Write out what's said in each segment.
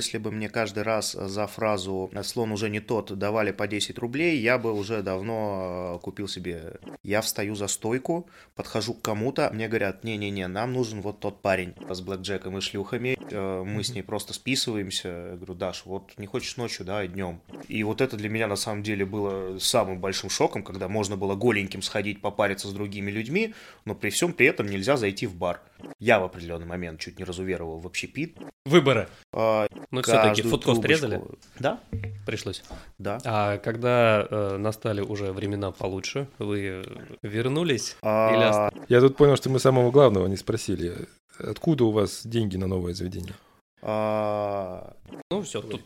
если бы мне каждый раз за фразу «слон уже не тот» давали по 10 рублей, я бы уже давно э, купил себе... Я встаю за стойку, подхожу к кому-то, мне говорят, не-не-не, нам нужен вот тот парень с блэкджеком и шлюхами, э, мы с ней просто списываемся. Я говорю, Даш, вот не хочешь ночью, да, днем. И вот это для меня на самом деле было самым большим шоком, когда можно было голеньким сходить попариться с другими людьми, но при всем при этом нельзя зайти в бар. Я в определенный момент чуть не разуверовал в общепит. Выборы. А, Но все-таки фудкост резали? Да, Пришлось. да. А когда э, настали уже времена получше, вы вернулись? А, Или Я тут понял, что мы самого главного не спросили. Откуда у вас деньги на новое заведение? а, Ну, все, тут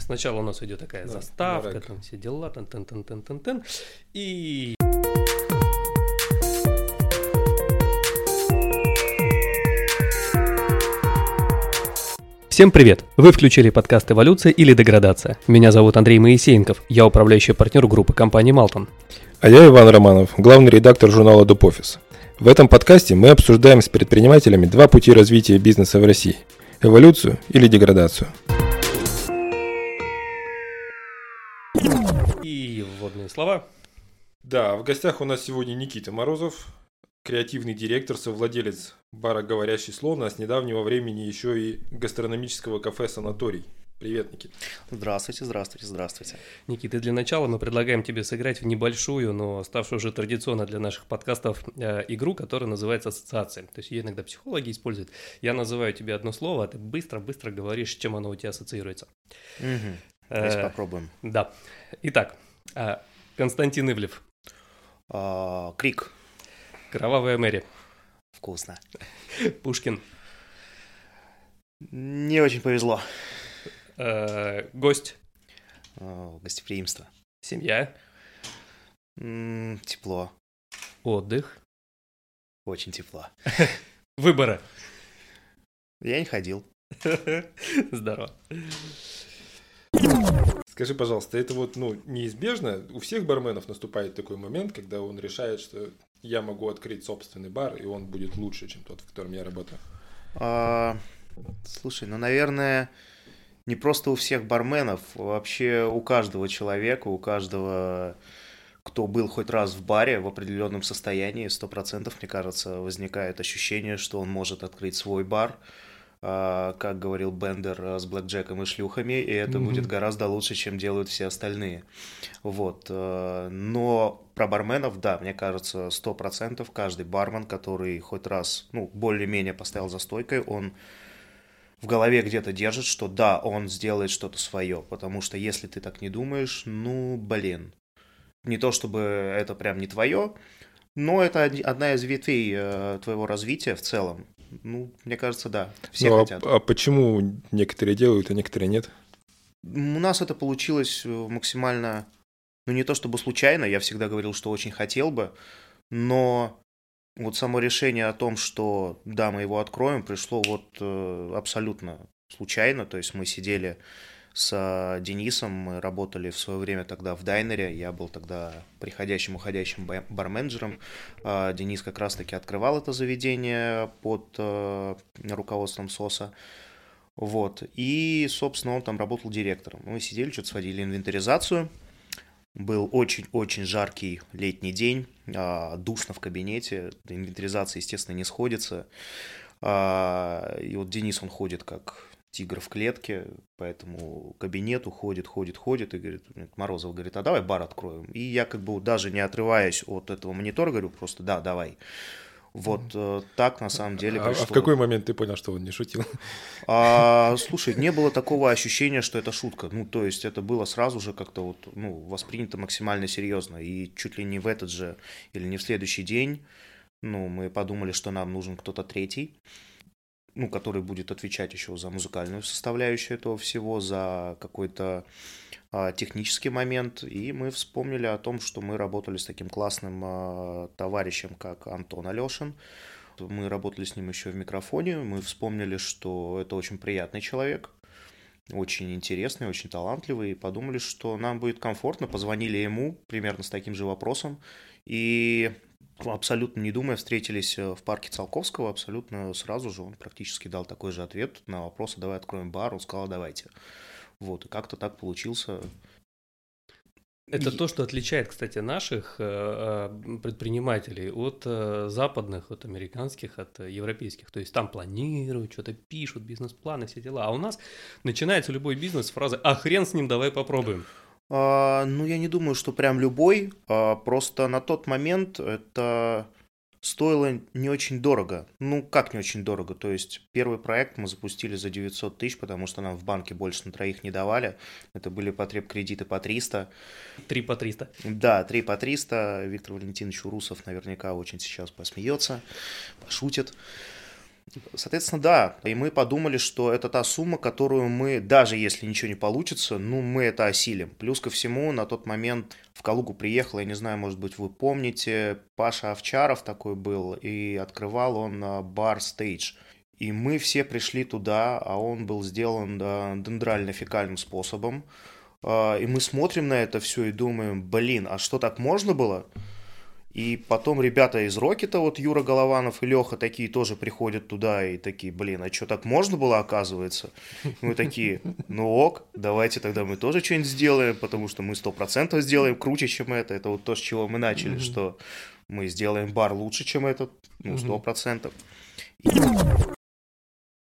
сначала у нас идет такая Да, заставка, там все дела, тан тан тан тан тан тан И Всем привет! Вы включили подкаст «Эволюция или деградация». Меня зовут Андрей Моисеенков, я управляющий партнер группы компании «Малтон». А я Иван Романов, главный редактор журнала Доп-офис. В этом подкасте мы обсуждаем с предпринимателями два пути развития бизнеса в России – эволюцию или деградацию. И вводные слова. Да, в гостях у нас сегодня Никита Морозов, креативный директор, совладелец бара «Говорящий слон», а с недавнего времени еще и гастрономического кафе «Санаторий». Привет, Никита. Здравствуйте, здравствуйте, здравствуйте. Никита, для начала мы предлагаем тебе сыграть в небольшую, но ставшую уже традиционно для наших подкастов э, игру, которая называется ассоциация. То есть ее иногда психологи используют. Я называю тебе одно слово, а ты быстро-быстро говоришь, с чем оно у тебя ассоциируется. Э, Давайте попробуем. да. Итак, э, Константин Ивлев, А, Крик. Кровавая Мэри, Вкусно. Пушкин, Не очень повезло. э, Гость, Гостеприимство. Семья, Тепло. Отдых, Очень тепло. Выборы. Я не ходил. Здорово. Скажи, пожалуйста, это вот ну, неизбежно? У всех барменов наступает такой момент, когда он решает, что я могу открыть собственный бар, и он будет лучше, чем тот, в котором я работаю. А, Слушай, ну, наверное, не просто у всех барменов, вообще у каждого человека, у каждого, кто был хоть раз в баре в определенном состоянии, сто процентов, мне кажется, возникает ощущение, что он может открыть свой бар, как говорил Бендер, а, с блэкджеком и шлюхами, и это Мгм. будет гораздо лучше, чем делают все остальные. Вот. э, Но про барменов, да, мне кажется, сто процентов каждый бармен, который хоть раз, ну, более-менее поставил за стойкой, он в голове где-то держит, что да, он сделает что-то свое, потому что если ты так не думаешь, ну, блин, не то чтобы это прям не твое, но это одна из ветвей э, твоего развития в целом. Ну, мне кажется, да, все Ну, а- хотят. а почему некоторые делают, а некоторые нет? У нас это получилось э, максимально, ну не то чтобы случайно, я всегда говорил, что очень хотел бы, но вот само решение о том, что да, мы его откроем, пришло вот э, абсолютно случайно, то есть мы сидели с э, Денисом, мы работали в свое время тогда в Дайнере, я был тогда приходящим, уходящим ба- барменджером, А Денис как раз-таки открывал это заведение под э, руководством СОСа, вот. И, собственно, он там работал директором. Мы сидели, что-то сводили инвентаризацию. Был очень-очень жаркий летний день, душно в кабинете, инвентаризация, естественно, не сходится. И вот Денис, он ходит как тигр в клетке, по этому кабинету ходит, ходит, ходит, и говорит, Морозов говорит, а давай бар откроем. И я как бы даже не отрываясь от этого монитора, говорю, просто да, давай. Вот э, так на самом деле А, а в пришло. какой момент ты понял, что он не шутил? А, слушай, не было такого ощущения, что это шутка. Ну, то есть это было сразу же как-то вот, ну, воспринято максимально серьезно. И чуть ли не в этот же или не в следующий день, ну, мы подумали, что нам нужен кто-то третий, ну, который будет отвечать еще за музыкальную составляющую этого всего, за какой-то а, технический момент. И мы вспомнили о том, что мы работали с таким классным а, товарищем, как Антон Алешин. Мы работали с ним еще в микрофоне. Мы вспомнили, что это очень приятный человек, очень интересный, очень талантливый. И подумали, что нам будет комфортно. Позвонили ему примерно с таким же вопросом. И абсолютно не думая, встретились э, в парке Циолковского, абсолютно сразу же он практически дал такой же ответ на вопрос, «А давай откроем бар, он сказал, давайте. Вот, и как-то так получился это и... то, что отличает, кстати, наших э, э, предпринимателей от западных, от американских, от европейских. То есть там планируют, что-то пишут, бизнес-планы, все дела. А у нас начинается любой бизнес с фразы «А хрен с ним, давай попробуем». А, ну, я не думаю, что прям любой. А, просто на тот момент это стоило не очень дорого. Ну, как не очень дорого? То есть первый проект мы запустили за 900 тысяч, потому что нам в банке больше на троих не давали. Это были потреб кредиты по 300. Три по 300. Да, три по 300. Виктор Валентинович Урусов наверняка очень сейчас посмеется, пошутит. Соответственно, да, и мы подумали, что это та сумма, которую мы, даже если ничего не получится, ну, мы это осилим. Плюс ко всему, на тот момент в Калугу приехал, я не знаю, может быть, вы помните, Паша Овчаров такой был, и открывал он а, бар Stage. И мы все пришли туда, а он был сделан дендрально-фекальным способом. А, и мы смотрим на это все и думаем, блин, а что так можно было? И потом ребята из Рокета, вот Юра Голованов и Леха такие тоже приходят туда и такие, блин, а что так можно было, оказывается? Мы такие, ну ок, давайте тогда мы тоже что-нибудь сделаем, потому что мы сто процентов сделаем круче, чем это. Это вот то, с чего мы начали, что мы сделаем бар лучше, чем этот, ну, сто процентов.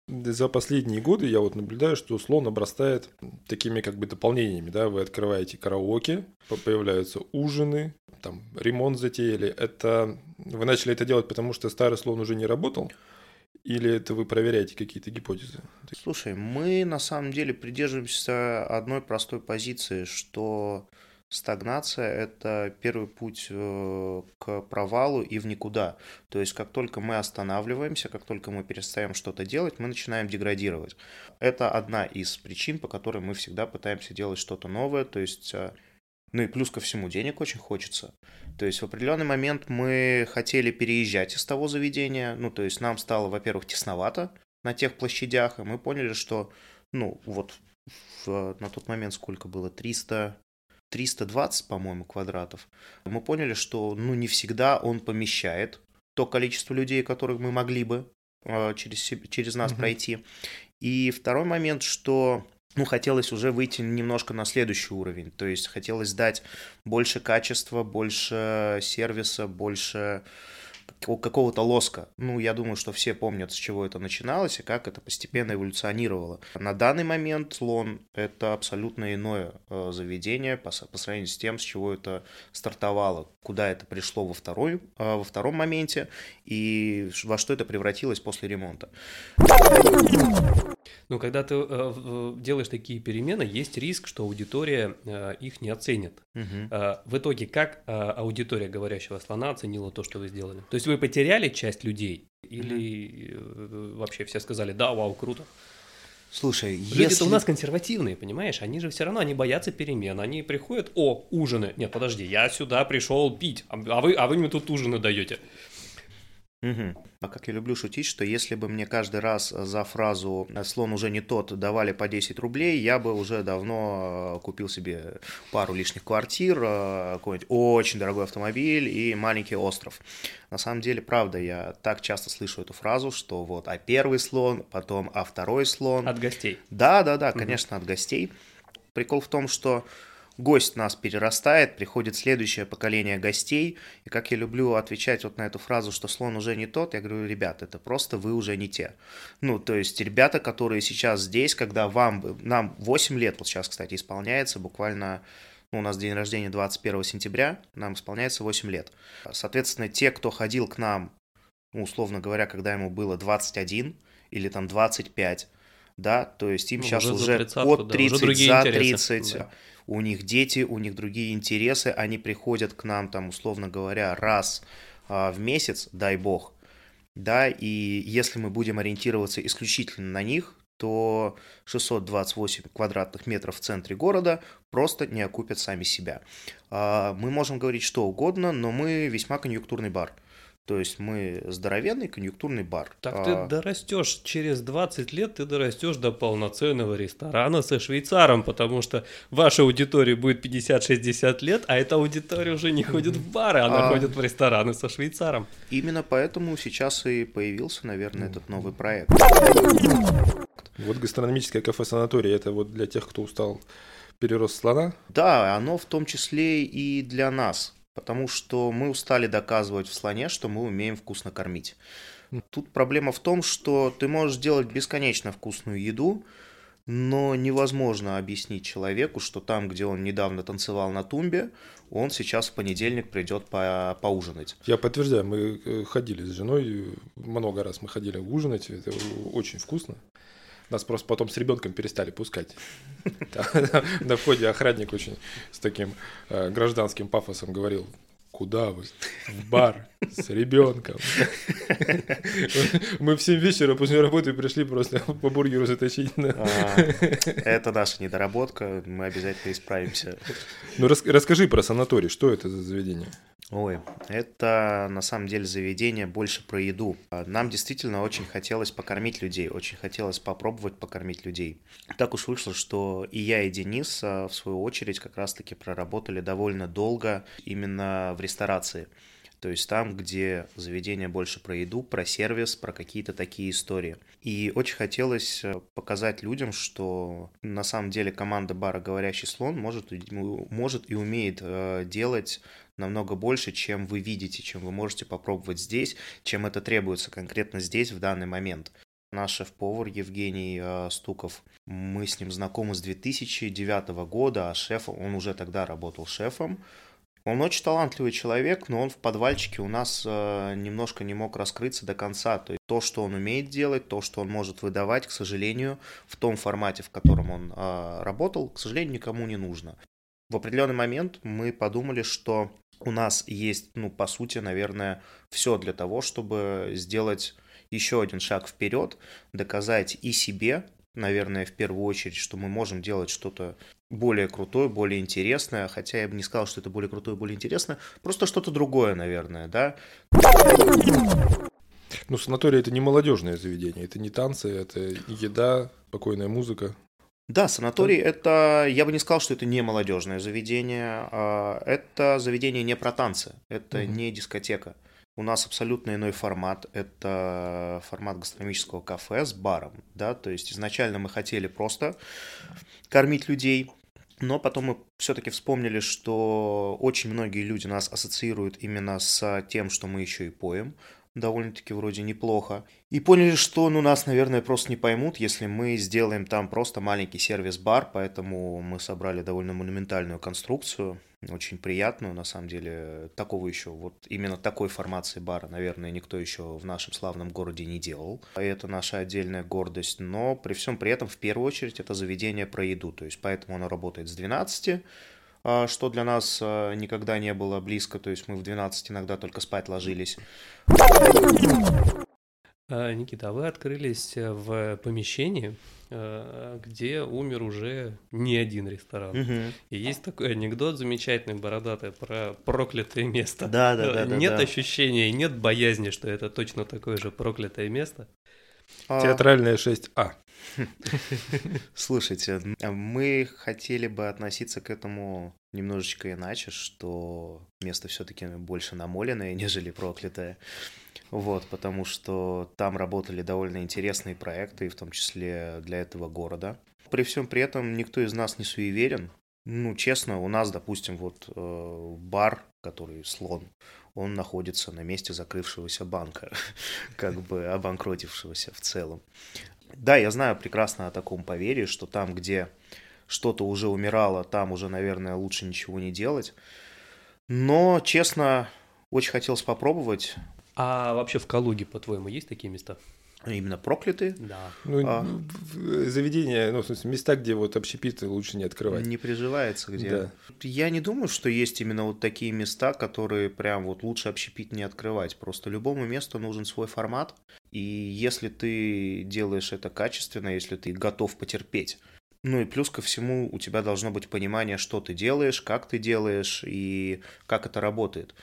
За последние годы я вот наблюдаю, что слон обрастает такими как бы дополнениями, да, вы открываете караоке, появляются ужины, там ремонт затеяли. Это вы начали это делать, потому что старый слон уже не работал? Или это вы проверяете какие-то гипотезы? Слушай, мы на самом деле придерживаемся одной простой позиции, что Стагнация – это первый путь э, к провалу и в никуда. То есть, как только мы останавливаемся, как только мы перестаем что-то делать, мы начинаем деградировать. Это одна из причин, по которой мы всегда пытаемся делать что-то новое. То есть, э, ну и плюс ко всему, денег очень хочется. То есть в определенный момент мы хотели переезжать из того заведения. Ну, то есть нам стало, во-первых, тесновато на тех площадях, и мы поняли, что, ну, вот в, на тот момент сколько было? 300, 320, по-моему, квадратов, мы поняли, что ну, не всегда он помещает то количество людей, которых мы могли бы э, через, через нас mm-hmm. пройти. И второй момент, что ну, хотелось уже выйти немножко на следующий уровень. То есть хотелось дать больше качества, больше сервиса, больше какого-то лоска. Ну, я думаю, что все помнят, с чего это начиналось и как это постепенно эволюционировало. На данный момент слон – это абсолютно иное э, заведение по, по сравнению с тем, с чего это стартовало, куда это пришло во, второй, э, во втором моменте и во что это превратилось после ремонта. Ну, когда ты э, делаешь такие перемены, есть риск, что аудитория э, их не оценит. Угу. Э, в итоге, как э, аудитория говорящего слона оценила то, что вы сделали? То есть вы потеряли часть людей или угу. вообще все сказали, да, вау, круто? Слушай, Люди если... у нас консервативные, понимаешь? Они же все равно, они боятся перемен. Они приходят, о, ужины. Нет, подожди, я сюда пришел пить, а вы, а вы мне тут ужины даете. Угу. А как я люблю шутить, что если бы мне каждый раз за фразу «слон уже не тот» давали по 10 рублей, я бы уже давно э, купил себе пару лишних квартир, э, какой-нибудь очень дорогой автомобиль и маленький остров. На самом деле, правда, я так часто слышу эту фразу, что вот «а первый слон», потом «а второй слон». От гостей. Да, да, да, конечно, угу. от гостей. Прикол в том, что гость нас перерастает, приходит следующее поколение гостей. И как я люблю отвечать вот на эту фразу, что слон уже не тот, я говорю, ребят, это просто вы уже не те. Ну, то есть ребята, которые сейчас здесь, когда вам, нам 8 лет, вот сейчас, кстати, исполняется буквально ну, у нас день рождения 21 сентября, нам исполняется 8 лет. Соответственно, те, кто ходил к нам, ну, условно говоря, когда ему было 21 или там 25, да, то есть им ну, сейчас уже, уже от 30 да, за 30, да у них дети, у них другие интересы, они приходят к нам, там, условно говоря, раз а, в месяц, дай бог, да, и если мы будем ориентироваться исключительно на них, то 628 квадратных метров в центре города просто не окупят сами себя. А, мы можем говорить что угодно, но мы весьма конъюнктурный бар. То есть мы здоровенный конъюнктурный бар. Так А, ты дорастешь через 20 лет, ты дорастешь до полноценного ресторана со швейцаром, потому что ваша аудитория будет 50-60 лет, а эта аудитория уже не ходит в бары, она А. ходит в рестораны со швейцаром. Именно поэтому сейчас и появился, наверное, этот новый проект. Вот гастрономическое кафе-санаторий, это вот для тех, кто устал перерос слона. Да, оно в том числе и для нас, потому что мы устали доказывать в слоне, что мы умеем вкусно кормить. Тут проблема в том, что ты можешь делать бесконечно вкусную еду, но невозможно объяснить человеку, что там, где он недавно танцевал на тумбе, он сейчас в понедельник придет по- поужинать. Я подтверждаю, мы э, ходили с женой, много раз мы ходили ужинать, это очень вкусно. Нас просто потом с ребенком перестали пускать. На входе охранник очень с таким э, гражданским пафосом говорил, куда вы? В бар с ребенком. Мы в 7 вечера после работы пришли просто по бургеру затащить. А, Это наша недоработка, мы обязательно исправимся. Ну рас- расскажи про санаторий, что это за заведение? Ой, это на самом деле заведение больше про еду. А, Нам действительно очень хотелось покормить людей, очень хотелось попробовать покормить людей. Так уж вышло, что и я, и Денис, а, в свою очередь, как раз-таки проработали довольно долго именно в ресторации. То есть там, где заведение больше про еду, про сервис, про какие-то такие истории. И очень хотелось э, показать людям, что на самом деле команда бара «Говорящий слон» может, может и умеет э, делать намного больше, чем вы видите, чем вы можете попробовать здесь, чем это требуется конкретно здесь в данный момент. Наш шеф-повар Евгений э, Стуков, мы с ним знакомы с 2009 года, а шеф, он уже тогда работал шефом. Он очень талантливый человек, но он в подвальчике у нас э, немножко не мог раскрыться до конца. То есть то, что он умеет делать, то, что он может выдавать, к сожалению, в том формате, в котором он э, работал, к сожалению, никому не нужно. В определенный момент мы подумали, что у нас есть, ну, по сути, наверное, все для того, чтобы сделать еще один шаг вперед, доказать и себе, наверное, в первую очередь, что мы можем делать что-то более крутое, более интересное, хотя я бы не сказал, что это более крутое, более интересное, просто что-то другое, наверное, да. Ну, санаторий это не молодежное заведение, это не танцы, это еда, спокойная музыка. Да, санаторий это, я бы не сказал, что это не молодежное заведение, а это заведение не про танцы, это Мгм. не дискотека. У нас абсолютно иной формат, это формат гастрономического кафе с баром, да, то есть изначально мы хотели просто кормить людей, но потом мы все-таки вспомнили, что очень многие люди нас ассоциируют именно с тем, что мы еще и поем, довольно-таки вроде неплохо. И поняли, что ну, нас, наверное, просто не поймут, если мы сделаем там просто маленький сервис-бар, поэтому мы собрали довольно монументальную конструкцию, очень приятную, на самом деле, такого еще, вот именно такой формации бара, наверное, никто еще в нашем славном городе не делал. Это наша отдельная гордость, но при всем при этом, в первую очередь, это заведение про еду, то есть поэтому оно работает с 12 а, что для нас а, никогда не было близко, то есть мы в 12 иногда только спать ложились. А, Никита, а вы открылись э, в помещении, э, где умер уже не один ресторан. Мгм. И есть такой анекдот замечательный, бородатый, про проклятое место. Да, да, да, да, Нет да. ощущения, и нет боязни, что это точно такое же проклятое место. А, Театральная 6А. Слушайте, мы хотели бы относиться к этому немножечко иначе, что место все-таки больше намоленное, нежели проклятое. Вот, потому что там работали довольно интересные проекты, и в том числе для этого города. При всем при этом никто из нас не суеверен. Ну, честно, у нас, допустим, вот э, бар, который слон, он находится на месте закрывшегося банка, как бы обанкротившегося в целом. Да, я знаю прекрасно о таком поверье, что там, где что-то уже умирало, там уже, наверное, лучше ничего не делать. Но, честно, очень хотелось попробовать. А вообще в Калуге, по-твоему, есть такие места? Именно проклятые. Да. Ну, А. заведения, ну, в смысле, места, где вот общепиты лучше не открывать. Не приживается где. Да. Я не думаю, что есть именно вот такие места, которые прям вот лучше общепит не открывать. Просто любому месту нужен свой формат. И если ты делаешь это качественно, если ты готов потерпеть, ну и плюс ко всему у тебя должно быть понимание, что ты делаешь, как ты делаешь и как это работает.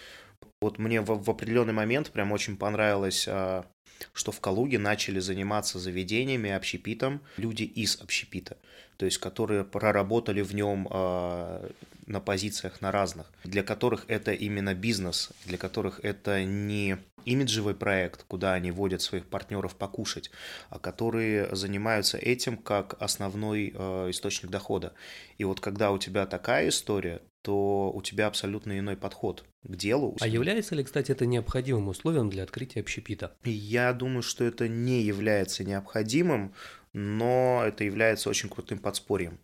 Вот мне в, в определенный момент прям очень понравилось, а, что в Калуге начали заниматься заведениями, общепитом люди из общепита, то есть которые проработали в нем а, на позициях на разных, для которых это именно бизнес, для которых это не имиджевый проект, куда они водят своих партнеров покушать, а которые занимаются этим как основной э, источник дохода. И вот когда у тебя такая история, то у тебя абсолютно иной подход к делу. А является ли, кстати, это необходимым условием для открытия общепита? Я думаю, что это не является необходимым, но это является очень крутым подспорьем.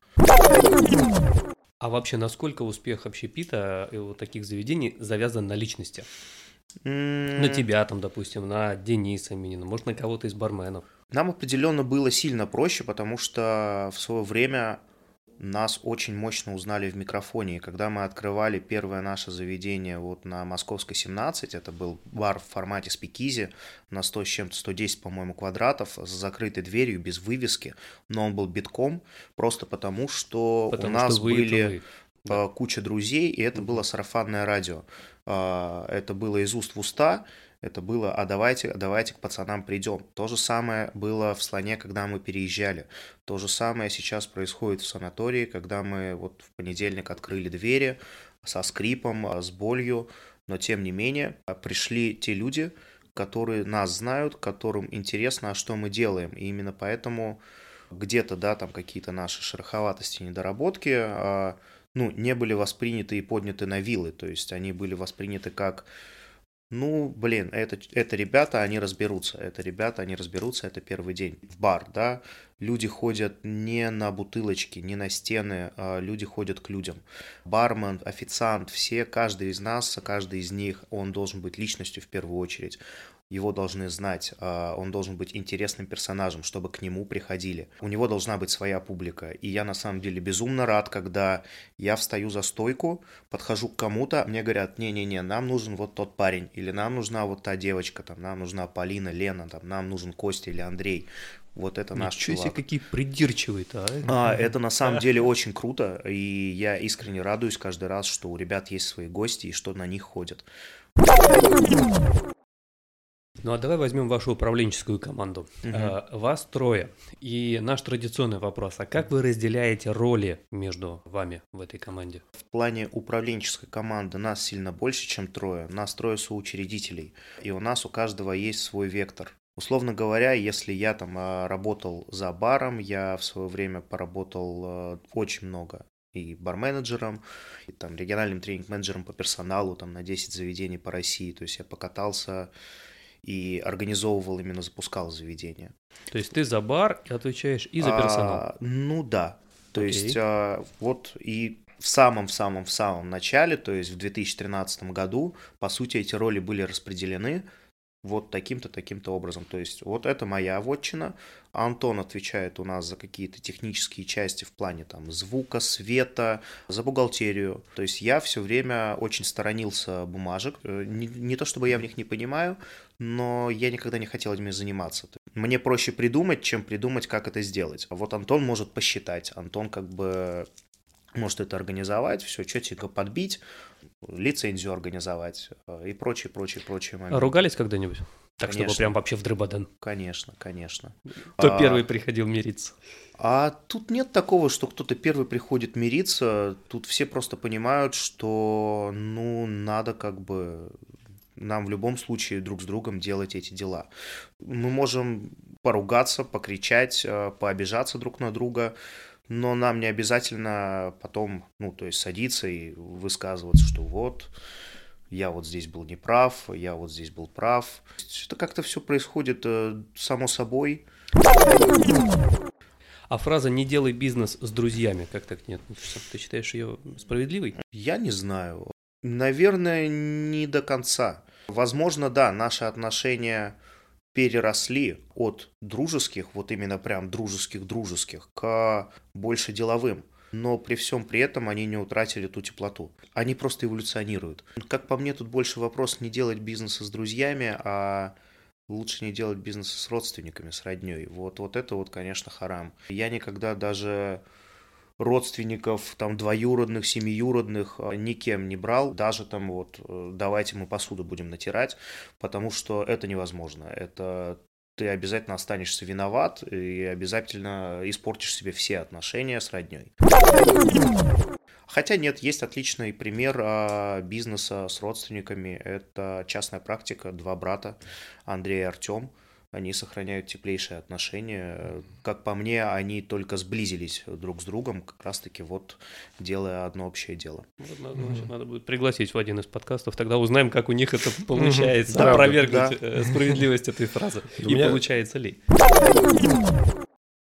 А вообще, насколько успех общепита и вот таких заведений завязан на личности? На тебя там, допустим, на Дениса Минина, может, на кого-то из барменов? Нам определенно было сильно проще, потому что в свое время нас очень мощно узнали в микрофоне. И когда мы открывали первое наше заведение вот на Московской 17, это был бар в формате спикизи на 100 с чем-то, 110, по-моему, квадратов, с закрытой дверью, без вывески, но он был битком, просто потому что потому у нас что вы были вы. куча друзей, и это было сарафанное радио. А, это было из уст в уста, это было, а давайте, давайте к пацанам придем. То же самое было в слоне, когда мы переезжали. То же самое сейчас происходит в санатории, когда мы вот в понедельник открыли двери со скрипом, а, с болью, но тем не менее а, пришли те люди, которые нас знают, которым интересно, а что мы делаем. И именно поэтому где-то, да, там какие-то наши шероховатости, недоработки, ну, не были восприняты и подняты на вилы, то есть они были восприняты как ну, блин, это, это ребята, они разберутся, это ребята, они разберутся, это первый день. В бар, да, люди ходят не на бутылочки, не на стены, а люди ходят к людям. Бармен, официант, все, каждый из нас, каждый из них, он должен быть личностью в первую очередь его должны знать, а, он должен быть интересным персонажем, чтобы к нему приходили. У него должна быть своя публика. И я на самом деле безумно рад, когда я встаю за стойку, подхожу к кому-то, мне говорят, не-не-не, нам нужен вот тот парень, или нам нужна вот та девочка, там, нам нужна Полина, Лена, там, нам нужен Костя или Андрей. Вот это Ничего наш Ничего себе, какие придирчивые-то, а? а? Это на самом деле очень круто, и я искренне радуюсь каждый раз, что у ребят есть свои гости и что на них ходят. Ну а давай возьмем вашу управленческую команду. Угу. Вас трое. И наш традиционный вопрос: а как вы разделяете роли между вами в этой команде? В плане управленческой команды нас сильно больше, чем трое. Нас трое соучредителей. И у нас у каждого есть свой вектор. Условно говоря, если я там а, работал за баром, я в свое время поработал а, очень много и барменеджером, и там региональным тренинг-менеджером по персоналу там на 10 заведений по России. То есть я покатался и организовывал, именно запускал заведение. То есть ты за бар и отвечаешь и за персонал? А, ну да. То Окей. есть а, вот и в самом-в самом-в самом начале, то есть в 2013 году, по сути, эти роли были распределены вот таким-то, таким-то образом. То есть вот это моя вотчина, Антон отвечает у нас за какие-то технические части в плане там звука, света, за бухгалтерию. То есть я все время очень сторонился бумажек. Э, не, не то чтобы я в них не понимаю, но я никогда не хотел ими заниматься. Мне проще придумать, чем придумать, как это сделать. А вот Антон может посчитать. Антон как бы может это организовать, все четенько подбить, лицензию организовать э, и прочие, прочие, прочие моменты. Ругались когда-нибудь? Так, конечно. чтобы прям вообще в дрыбадан. Конечно, конечно. Кто а, первый приходил мириться? А тут нет такого, что кто-то первый приходит мириться. Тут все просто понимают, что, ну, надо как бы нам в любом случае друг с другом делать эти дела. Мы можем поругаться, покричать, э, пообижаться друг на друга, но нам не обязательно потом, ну, то есть садиться и высказываться, что вот, я вот здесь был неправ, я вот здесь был прав. Это как-то все происходит э, само собой. А фраза «не делай бизнес с друзьями», как так нет? Ты считаешь ее справедливой? Я не знаю. Наверное, не до конца. Возможно, да, наши отношения переросли от дружеских, вот именно прям дружеских-дружеских, к больше деловым. Но при всем при этом они не утратили ту теплоту. Они просто эволюционируют. Как по мне, тут больше вопрос не делать бизнеса с друзьями, а лучше не делать бизнеса с родственниками, с родней. Вот, вот это вот, конечно, харам. Я никогда даже родственников, там, двоюродных, семиюродных, э, никем не брал, даже там вот, э, давайте мы посуду будем натирать, потому что это невозможно, это ты обязательно останешься виноват и обязательно испортишь себе все отношения с родней. Хотя нет, есть отличный пример а, бизнеса с родственниками. Это частная практика, два брата, Андрей и Артем они сохраняют теплейшие отношения. Как по мне, они только сблизились друг с другом, как раз-таки вот делая одно общее дело. Вот надо, значит, надо будет пригласить в один из подкастов, тогда узнаем, как у них это получается, опровергнуть э, справедливость этой фразы. И получается ли.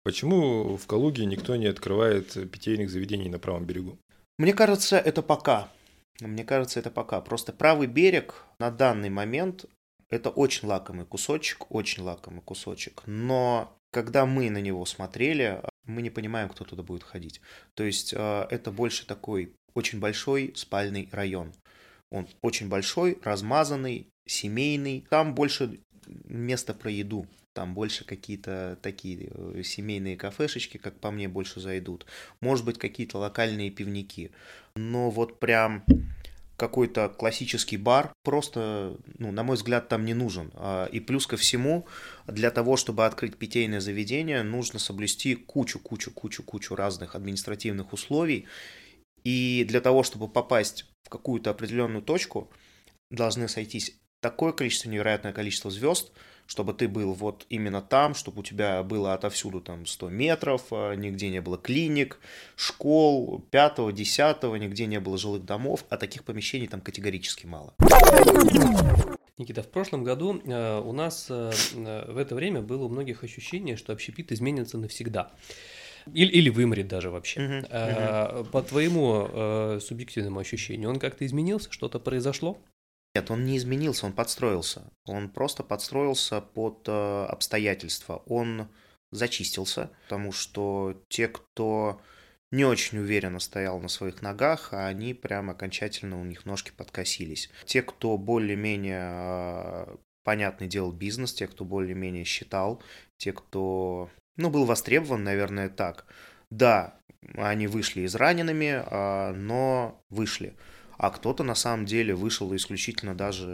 Почему в Калуге никто не открывает питейных заведений на правом берегу? Мне кажется, это пока. Мне кажется, это пока. Просто правый берег на данный момент это очень лакомый кусочек, очень лакомый кусочек. Но когда мы на него смотрели, мы не понимаем, кто туда будет ходить. То есть э, это больше такой очень большой спальный район. Он очень большой, размазанный, семейный. Там больше места про еду. Там больше какие-то такие э, семейные кафешечки, как по мне, больше зайдут. Может быть, какие-то локальные пивники. Но вот прям какой-то классический бар просто, ну, на мой взгляд, там не нужен. А, и плюс ко всему, для того, чтобы открыть питейное заведение, нужно соблюсти кучу-кучу-кучу-кучу разных административных условий. И для того, чтобы попасть в какую-то определенную точку, должны сойтись такое количество, невероятное количество звезд – чтобы ты был вот именно там, чтобы у тебя было отовсюду там 100 метров, а, нигде не было клиник, школ, 5 10 нигде не было жилых домов, а таких помещений там категорически мало. Никита, в прошлом году э, у нас э, в это время было у многих ощущение, что общепит изменится навсегда. Или, или вымрет даже вообще. Uh-huh, uh-huh. По твоему э, субъективному ощущению, он как-то изменился, что-то произошло? Нет, он не изменился, он подстроился. Он просто подстроился под э, обстоятельства. Он зачистился, потому что те, кто не очень уверенно стоял на своих ногах, а они прям окончательно у них ножки подкосились. Те, кто более-менее э, понятный делал бизнес, те, кто более-менее считал, те, кто, ну, был востребован, наверное, так. Да, они вышли израненными, э, но вышли а кто-то на самом деле вышел исключительно даже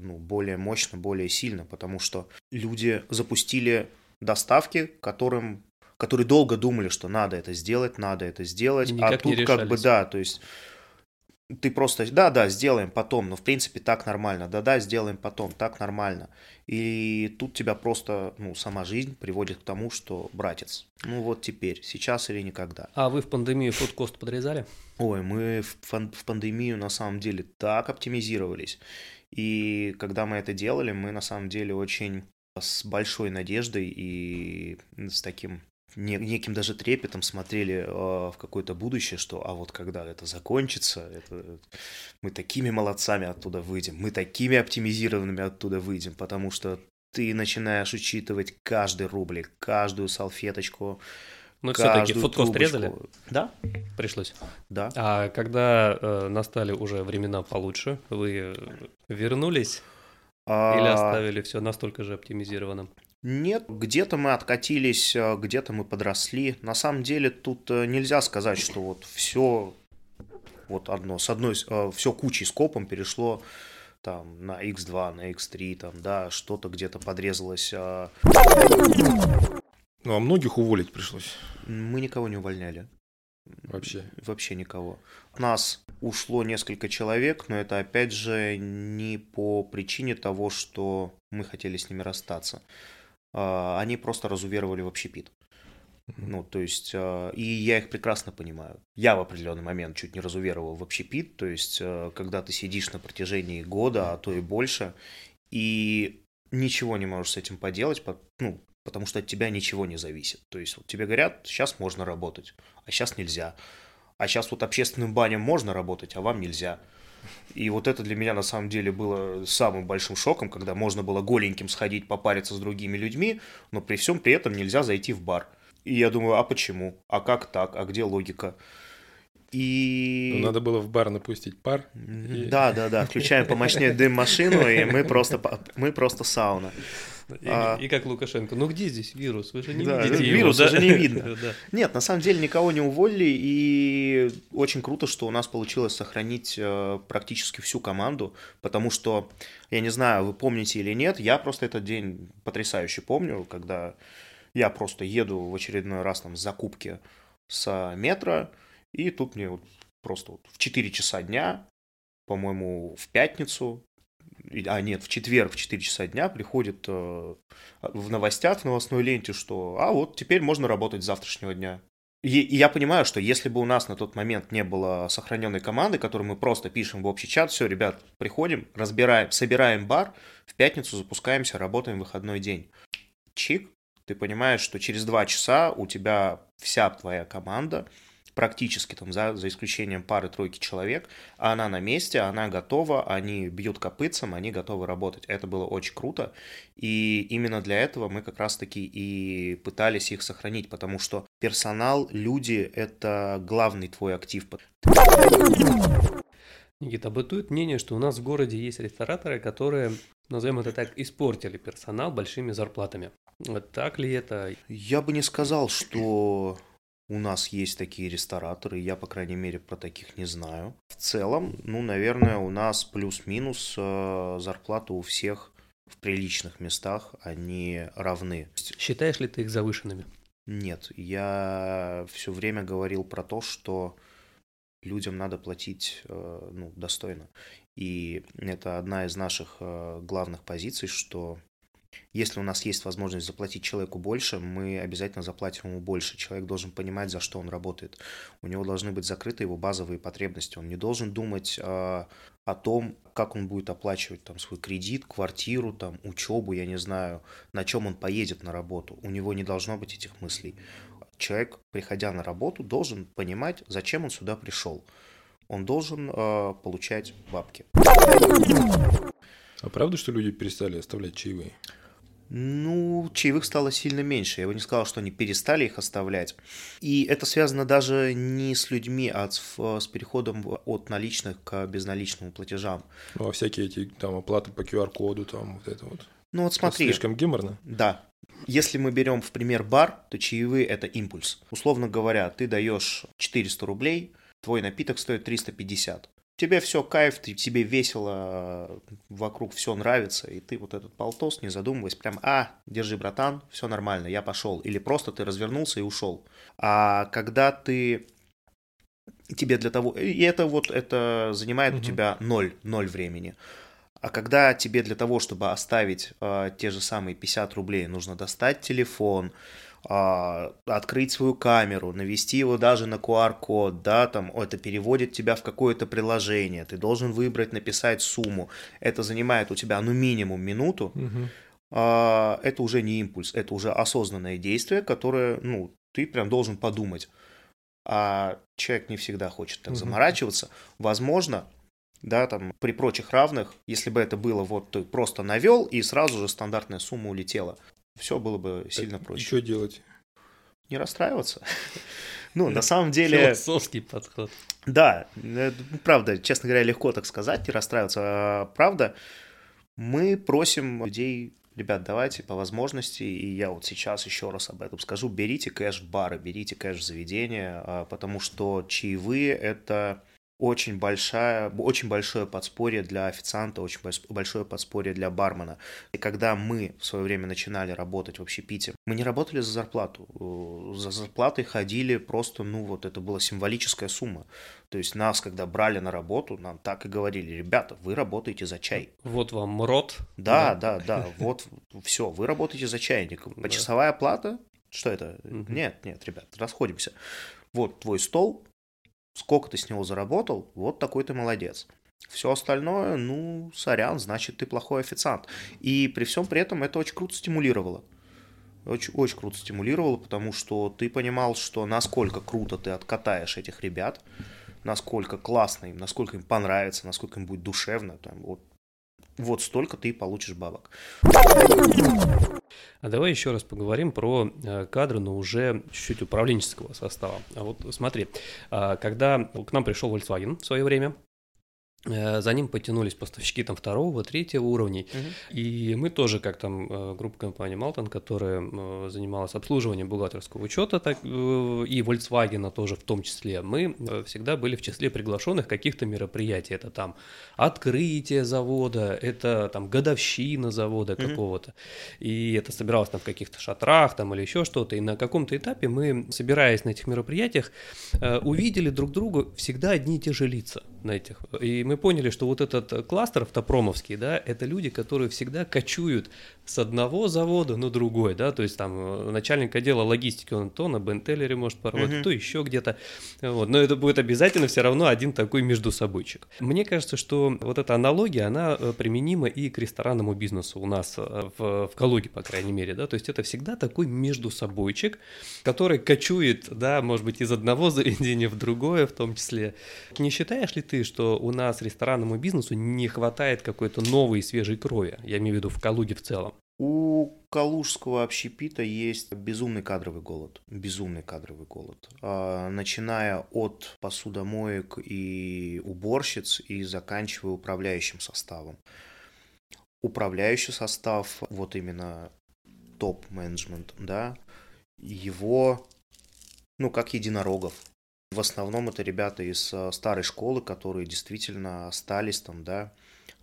ну, более мощно, более сильно, потому что люди запустили доставки, которым которые долго думали, что надо это сделать, надо это сделать, а тут как бы да, то есть ты просто, да, да, сделаем потом, но в принципе так нормально, да, да, сделаем потом, так нормально. И тут тебя просто, ну, сама жизнь приводит к тому, что, братец, ну вот теперь, сейчас или никогда. А вы в пандемию фудкост подрезали? Ой, мы в, в пандемию на самом деле так оптимизировались. И когда мы это делали, мы на самом деле очень с большой надеждой и с таким неким даже трепетом смотрели э, в какое-то будущее, что а вот когда это закончится, это, мы такими молодцами оттуда выйдем, мы такими оптимизированными оттуда выйдем, потому что ты начинаешь учитывать каждый рублик, каждую салфеточку, но все-таки фудкост резали? Да. Пришлось? Да. А когда э, настали уже времена получше, вы вернулись а... или оставили все настолько же оптимизированным? Нет, где-то мы откатились, э, где-то мы подросли. На самом деле тут э, нельзя сказать, что вот все вот одно, с одной, э, все кучей скопом перешло там на X2, на X3, там, да, что-то где-то подрезалось. А ну, а многих уволить пришлось? Мы никого не увольняли. Вообще? Вообще никого. У нас ушло несколько человек, но это опять же не по причине того, что мы хотели с ними расстаться. А, они просто разуверовали в общепит. Ну, то есть, а, и я их прекрасно понимаю. Я в определенный момент чуть не разуверовал в общепит, то есть, а, когда ты сидишь на протяжении года, а то и больше, и ничего не можешь с этим поделать, ну, потому что от тебя ничего не зависит. То есть, вот тебе говорят, сейчас можно работать, а сейчас нельзя. А сейчас вот общественным баням можно работать, а вам нельзя. И вот это для меня на самом деле было самым большим шоком, когда можно было голеньким сходить попариться с другими людьми, но при всем при этом нельзя зайти в бар. И я думаю, а почему? А как так? А где логика? И... Ну, надо было в бар напустить пар. Да, да, да. Включаем помощнее дым-машину, и мы просто, мы просто сауна. И, а... и как Лукашенко, ну где здесь вирус? Вы же не да, видите вирус его, да? же не видно. Нет, на самом деле никого не уволили, и очень круто, что у нас получилось сохранить э, практически всю команду, потому что, я не знаю, вы помните или нет, я просто этот день потрясающе помню, когда я просто еду в очередной раз там с закупки с метро, и тут мне вот просто вот в 4 часа дня, по-моему, в пятницу, а нет, в четверг в 4 часа дня приходит э, в новостях, в новостной ленте, что а вот теперь можно работать с завтрашнего дня. И, я понимаю, что если бы у нас на тот момент не было сохраненной команды, которую мы просто пишем в общий чат, все, ребят, приходим, разбираем, собираем бар, в пятницу запускаемся, работаем выходной день. Чик, ты понимаешь, что через два часа у тебя вся твоя команда практически там за, за исключением пары-тройки человек, она на месте, она готова, они бьют копытцем, они готовы работать. Это было очень круто, и именно для этого мы как раз-таки и пытались их сохранить, потому что персонал, люди — это главный твой актив. Никита, бытует мнение, что у нас в городе есть рестораторы, которые, назовем это так, испортили персонал большими зарплатами. Так ли это? Я бы не сказал, что у нас есть такие рестораторы, я, по крайней мере, про таких не знаю. В целом, ну, наверное, у нас плюс-минус э, зарплата у всех в приличных местах, они равны. Считаешь ли ты их завышенными? Нет, я все время говорил про то, что людям надо платить э, ну, достойно. И это одна из наших э, главных позиций, что если у нас есть возможность заплатить человеку больше, мы обязательно заплатим ему больше. Человек должен понимать, за что он работает. У него должны быть закрыты его базовые потребности. Он не должен думать э, о том, как он будет оплачивать там свой кредит, квартиру, там учебу, я не знаю, на чем он поедет на работу. У него не должно быть этих мыслей. Человек, приходя на работу, должен понимать, зачем он сюда пришел. Он должен э, получать бабки. А правда, что люди перестали оставлять чаевые? Ну, чаевых стало сильно меньше. Я бы не сказал, что они перестали их оставлять. И это связано даже не с людьми, а с, с переходом от наличных к безналичным платежам. Ну, а всякие эти там оплаты по QR-коду, там вот это вот. Ну вот смотри. Это слишком геморно? Да. Если мы берем в пример бар, то чаевые это импульс. Условно говоря, ты даешь 400 рублей, твой напиток стоит 350 тебе все кайф, ты, тебе весело, вокруг все нравится, и ты вот этот полтос, не задумываясь, прям, а, держи, братан, все нормально, я пошел. Или просто ты развернулся и ушел. А когда ты тебе для того, и это вот, это занимает угу. у тебя ноль, ноль времени. А когда тебе для того, чтобы оставить э, те же самые 50 рублей, нужно достать телефон, открыть свою камеру, навести его даже на QR-код, да, там, это переводит тебя в какое-то приложение, ты должен выбрать, написать сумму, это занимает у тебя, ну, минимум минуту, угу. это уже не импульс, это уже осознанное действие, которое, ну, ты прям должен подумать. А человек не всегда хочет так угу. заморачиваться. Возможно, да, там, при прочих равных, если бы это было вот ты просто навел и сразу же стандартная сумма улетела все было бы сильно так проще. Что делать? Не расстраиваться. Ну, на самом деле... Философский подход. Да, правда, честно говоря, легко так сказать, не расстраиваться. А, правда, мы просим людей ребят, давайте по возможности, и я вот сейчас еще раз об этом скажу, берите кэш в бары, берите кэш в заведения, а, потому что чаевые – это очень, большая, очень большое подспорье для официанта, очень большое подспорье для бармена. И когда мы в свое время начинали работать в общепите, мы не работали за зарплату. Э, за зарплатой ходили просто, ну вот, это была символическая сумма. То есть нас, когда брали на работу, нам так и говорили, ребята, вы работаете за чай. Вот вам рот. Да, да, да, да вот все, вы работаете за чайник. Почасовая плата, что это? Нет, нет, ребят, расходимся. Вот твой стол, сколько ты с него заработал, вот такой ты молодец. Все остальное, ну, сорян, значит, ты плохой официант. И при всем при этом это очень круто стимулировало. Очень, очень круто стимулировало, потому что ты понимал, что насколько круто ты откатаешь этих ребят, насколько классно им, насколько им понравится, насколько им будет душевно. Там, вот, вот столько ты получишь бабок. А давай еще раз поговорим про э, кадры, но уже чуть-чуть управленческого состава. А вот смотри, а, когда к нам пришел Volkswagen в свое время, за ним потянулись поставщики там второго, третьего уровней. Мгм. И мы тоже, как там э, группа компании Малтон, которая э, занималась обслуживанием бухгалтерского учета, так, э, и Volkswagen тоже в том числе, мы э, всегда были в числе приглашенных каких-то мероприятий. Это там открытие завода, это там годовщина завода Мгм. какого-то. И это собиралось там в каких-то шатрах там или еще что-то. И на каком-то этапе мы, собираясь на этих мероприятиях, э, увидели друг друга всегда одни и те же лица на этих. И мы поняли, что вот этот э, кластер автопромовский, да, это люди, которые всегда кочуют с одного завода на другой, да, то есть там э, начальник отдела логистики, он то на Бентеллере может поработать, Мгм. то еще где-то, вот, но это будет обязательно все равно один такой между собойчик. Мне кажется, что вот эта аналогия, она э, применима и к ресторанному бизнесу у нас э, в, в Калуге, по крайней мере, да, то есть это всегда такой между собойчик, который кочует, да, может быть, из одного заведения в другое в том числе. Не считаешь ли ты, что у нас ресторанному бизнесу не хватает какой-то новой свежей крови? Я имею в виду в Калуге в целом. У калужского общепита есть безумный кадровый голод. Безумный кадровый голод. А, Начиная от посудомоек и уборщиц и заканчивая управляющим составом. Управляющий состав, вот именно топ-менеджмент, да, его, ну, как единорогов. В основном это ребята из э, старой школы, которые действительно остались там, да,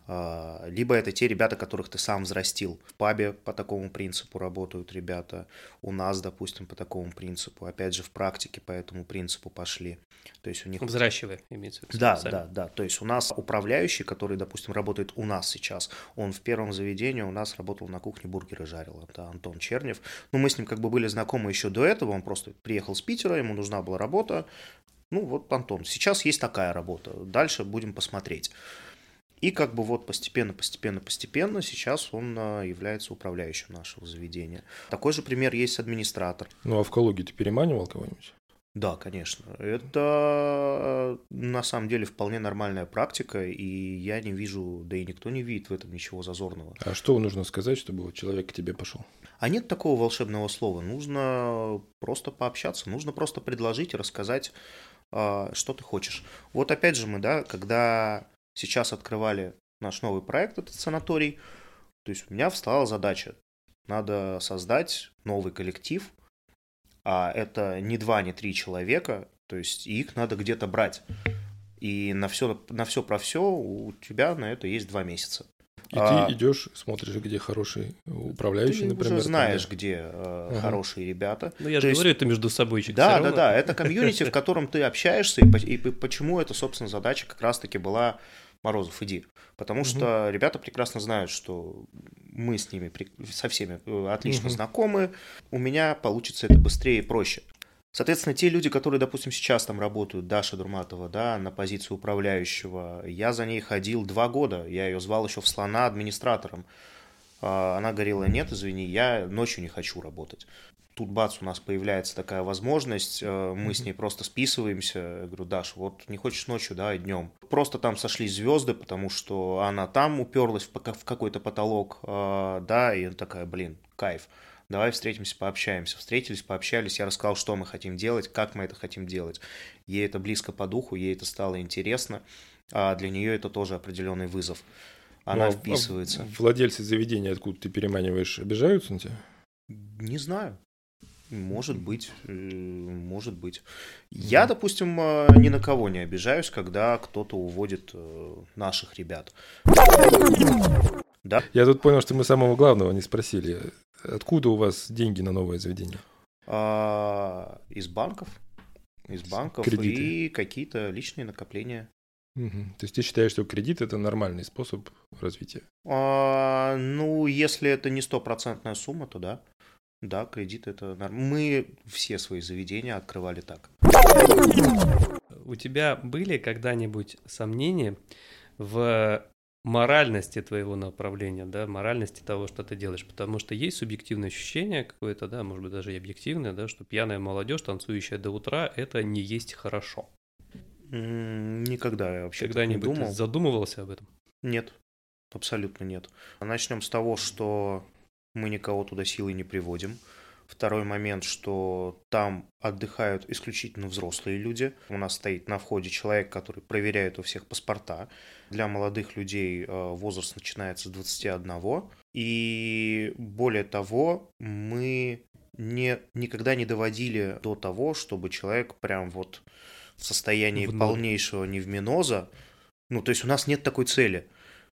либо это те ребята, которых ты сам взрастил. В пабе по такому принципу работают ребята, у нас, допустим, по такому принципу. Опять же, в практике по этому принципу пошли. То есть у них... Взращивая, имеется в виду. Да, сами. да, да. То есть у нас управляющий, который, допустим, работает у нас сейчас, он в первом заведении у нас работал на кухне бургеры жарил. Это Антон Чернев. Ну, мы с ним как бы были знакомы еще до этого. Он просто приехал с Питера, ему нужна была работа. Ну, вот, Антон, сейчас есть такая работа. Дальше будем посмотреть. И как бы вот постепенно, постепенно, постепенно сейчас он а, является управляющим нашего заведения. Такой же пример есть администратор. Ну а в Калуге ты переманивал кого-нибудь? Да, конечно. Это э, на самом деле вполне нормальная практика, и я не вижу, да и никто не видит в этом ничего зазорного. А что нужно сказать, чтобы вот человек к тебе пошел? А нет такого волшебного слова. Нужно просто пообщаться, нужно просто предложить и рассказать, а, что ты хочешь. Вот опять же мы, да, когда сейчас открывали наш новый проект, этот санаторий, то есть у меня встала задача. Надо создать новый коллектив, а это не два, не три человека, то есть их надо где-то брать. И на все, на все про все у тебя на это есть два месяца. И А- ты идешь, смотришь, где хороший управляющий, Ты например. уже знаешь, да. где э, Ага. хорошие ребята. Ну, я То же есть- говорю, это между собойчик. Да, да, равно. да, это комьюнити, в котором ты общаешься, и, и по- почему эта, собственно, задача как раз-таки была Морозов, иди. Потому Мгм. что ребята прекрасно знают, что мы с ними со всеми э, отлично Мгм. знакомы, у меня получится это быстрее и проще. Соответственно, те люди, которые, допустим, сейчас там работают, Даша Дурматова, да, на позиции управляющего, я за ней ходил два года, я ее звал еще в слона администратором. А, Она говорила, нет, извини, я ночью не хочу работать. Тут бац, у нас появляется такая возможность, э, мы с ней просто списываемся. Я говорю, Даш, вот не хочешь ночью, да, днем. Просто там сошлись звезды, потому что она там уперлась в какой-то потолок, э, да, и она такая, блин, кайф. Давай встретимся, пообщаемся. Встретились, пообщались, я рассказал, что мы хотим делать, как мы это хотим делать. Ей это близко по духу, ей это стало интересно, а для нее это тоже определенный вызов. Она Ну, а вписывается. Владельцы заведения, откуда ты переманиваешь, обижаются на тебя? Не знаю. Может быть, э, может быть. Я, допустим, э, ни на кого не обижаюсь, когда кто-то уводит э, наших ребят. Да? Я тут понял, что мы самого главного не спросили. Откуда у вас деньги на новое заведение? А, Из банков. Из банков Кредиты. и какие-то личные накопления. То есть ты считаешь, что кредит это нормальный способ развития? А, ну, если это не стопроцентная сумма, то да. Да, кредит это норм. Мы все свои заведения открывали так. У тебя были когда-нибудь сомнения в моральности твоего направления, да, моральности того, что ты делаешь, потому что есть субъективное ощущение какое-то, да, может быть даже и объективное, да, что пьяная молодежь, танцующая до утра, это не есть хорошо. Никогда я вообще так не думал. задумывался об этом? Нет, абсолютно нет. Начнем с того, что мы никого туда силой не приводим. Второй момент, что там отдыхают исключительно взрослые люди. У нас стоит на входе человек, который проверяет у всех паспорта. Для молодых людей э, возраст начинается с 21. И более того, мы не, никогда не доводили до того, чтобы человек прям вот в состоянии в полнейшего невминоза, ну, то есть у нас нет такой цели –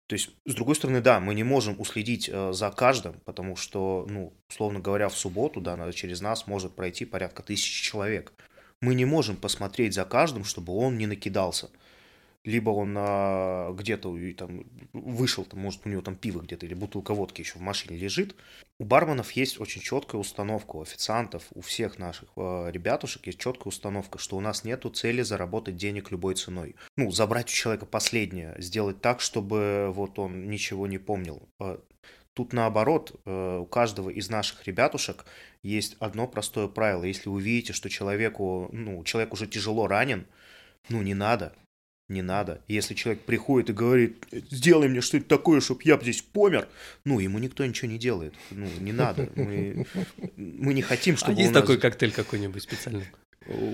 то есть, с другой стороны, да, мы не можем уследить э, за каждым, потому что, ну, условно говоря, в субботу, да, через нас может пройти порядка тысячи человек. Мы не можем посмотреть за каждым, чтобы он не накидался либо он а, где-то там вышел, там, может, у него там пиво где-то или бутылка водки еще в машине лежит. У барменов есть очень четкая установка, у официантов, у всех наших а, ребятушек есть четкая установка, что у нас нету цели заработать денег любой ценой. Ну, забрать у человека последнее, сделать так, чтобы вот он ничего не помнил. А, тут наоборот, э, у каждого из наших ребятушек есть одно простое правило. Если вы видите, что человеку, ну, человек уже тяжело ранен, ну, не надо не надо. Если человек приходит и говорит, сделай мне что-то такое, чтобы я здесь помер, ну, ему никто ничего не делает. Ну, не надо. Мы, мы не хотим, чтобы а есть нас... такой коктейль какой-нибудь специальный?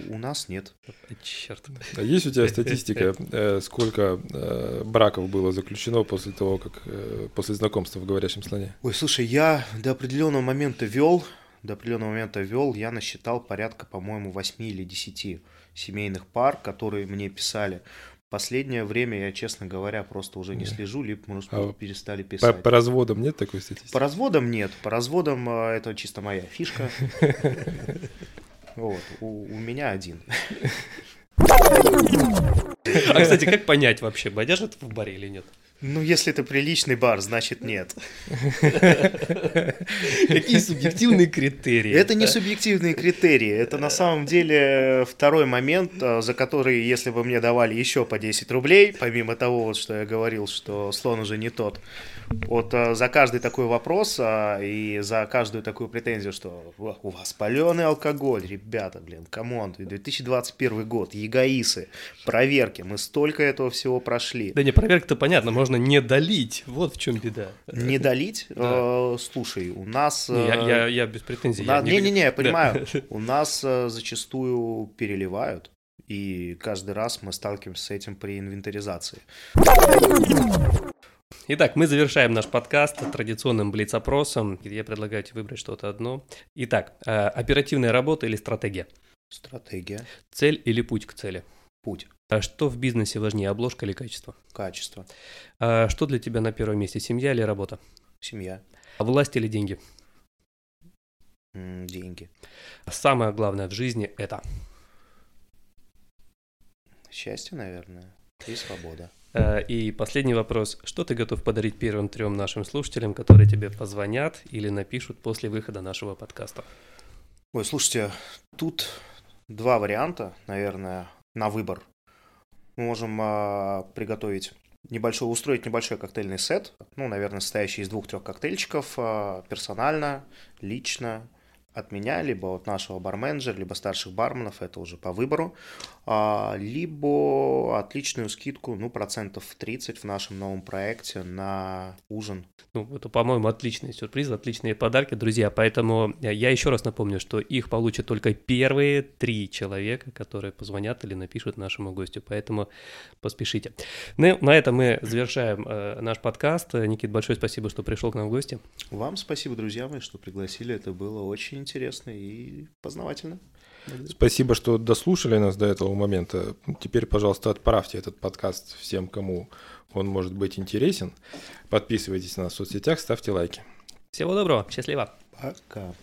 У нас нет. Черт. А есть у тебя статистика, э, сколько э, браков было заключено после того, как э, после знакомства в говорящем слоне? Ой, слушай, я до определенного момента вел, до определенного момента вел, я насчитал порядка, по-моему, 8 или 10 семейных пар, которые мне писали. Последнее время я, честно говоря, просто уже не слежу, либо, может, а перестали писать. По, по разводам нет такой статистики? По разводам нет. По разводам а, это чисто моя фишка. Вот, у, у меня один. А, кстати, как понять вообще, бодяжат в баре или нет? Ну, если это приличный бар, значит нет. Какие субъективные критерии? Это не субъективные критерии. Это на самом деле второй момент, а, за который, если бы мне давали еще по 10 рублей, помимо того, что я говорил, что слон уже не тот, вот а, за каждый такой вопрос а, и за каждую такую претензию, что у вас паленый алкоголь, ребята, блин, come on, 2021 год, ЕГАИСы, проверки, мы столько этого всего прошли. Да не, проверка-то понятно, можно не долить, вот в чем беда. Не долить? Да. Э, слушай, у нас... Не, я, я, я без претензий. Не-не-не, я, я понимаю, да. у нас э, зачастую переливают, и каждый раз мы сталкиваемся с этим при инвентаризации. Итак, мы завершаем наш подкаст традиционным блиц-опросом, я предлагаю тебе выбрать что-то одно. Итак, э, оперативная работа или стратегия? Стратегия. Цель или путь к цели? Путь. А что в бизнесе важнее, обложка или качество? Качество. А что для тебя на первом месте, семья или работа? Семья. А власть или деньги? деньги. Самое главное в жизни это? Счастье, наверное, и свобода. Э, и последний вопрос. Что ты готов подарить первым трем нашим слушателям, которые тебе позвонят или напишут после выхода нашего подкаста? Ой, слушайте, тут два варианта, наверное, на выбор. Мы можем а, приготовить небольшой, устроить небольшой коктейльный сет, ну, наверное, состоящий из двух-трех коктейльчиков, а, персонально, лично, от меня, либо от нашего барменджера, либо старших барменов, это уже по выбору, либо отличную скидку, ну, процентов 30 в нашем новом проекте на ужин. Ну, это, по-моему, отличный сюрприз, отличные подарки, друзья, поэтому я еще раз напомню, что их получат только первые три человека, которые позвонят или напишут нашему гостю, поэтому поспешите. Ну, на этом мы завершаем э, наш подкаст. Никит, большое спасибо, что пришел к нам в гости. Вам спасибо, друзья мои, что пригласили, это было очень интересно и познавательно. Спасибо, что дослушали нас до этого момента. Теперь, пожалуйста, отправьте этот подкаст всем, кому он может быть интересен. Подписывайтесь на нас в соцсетях, ставьте лайки. Всего доброго, счастливо. Пока.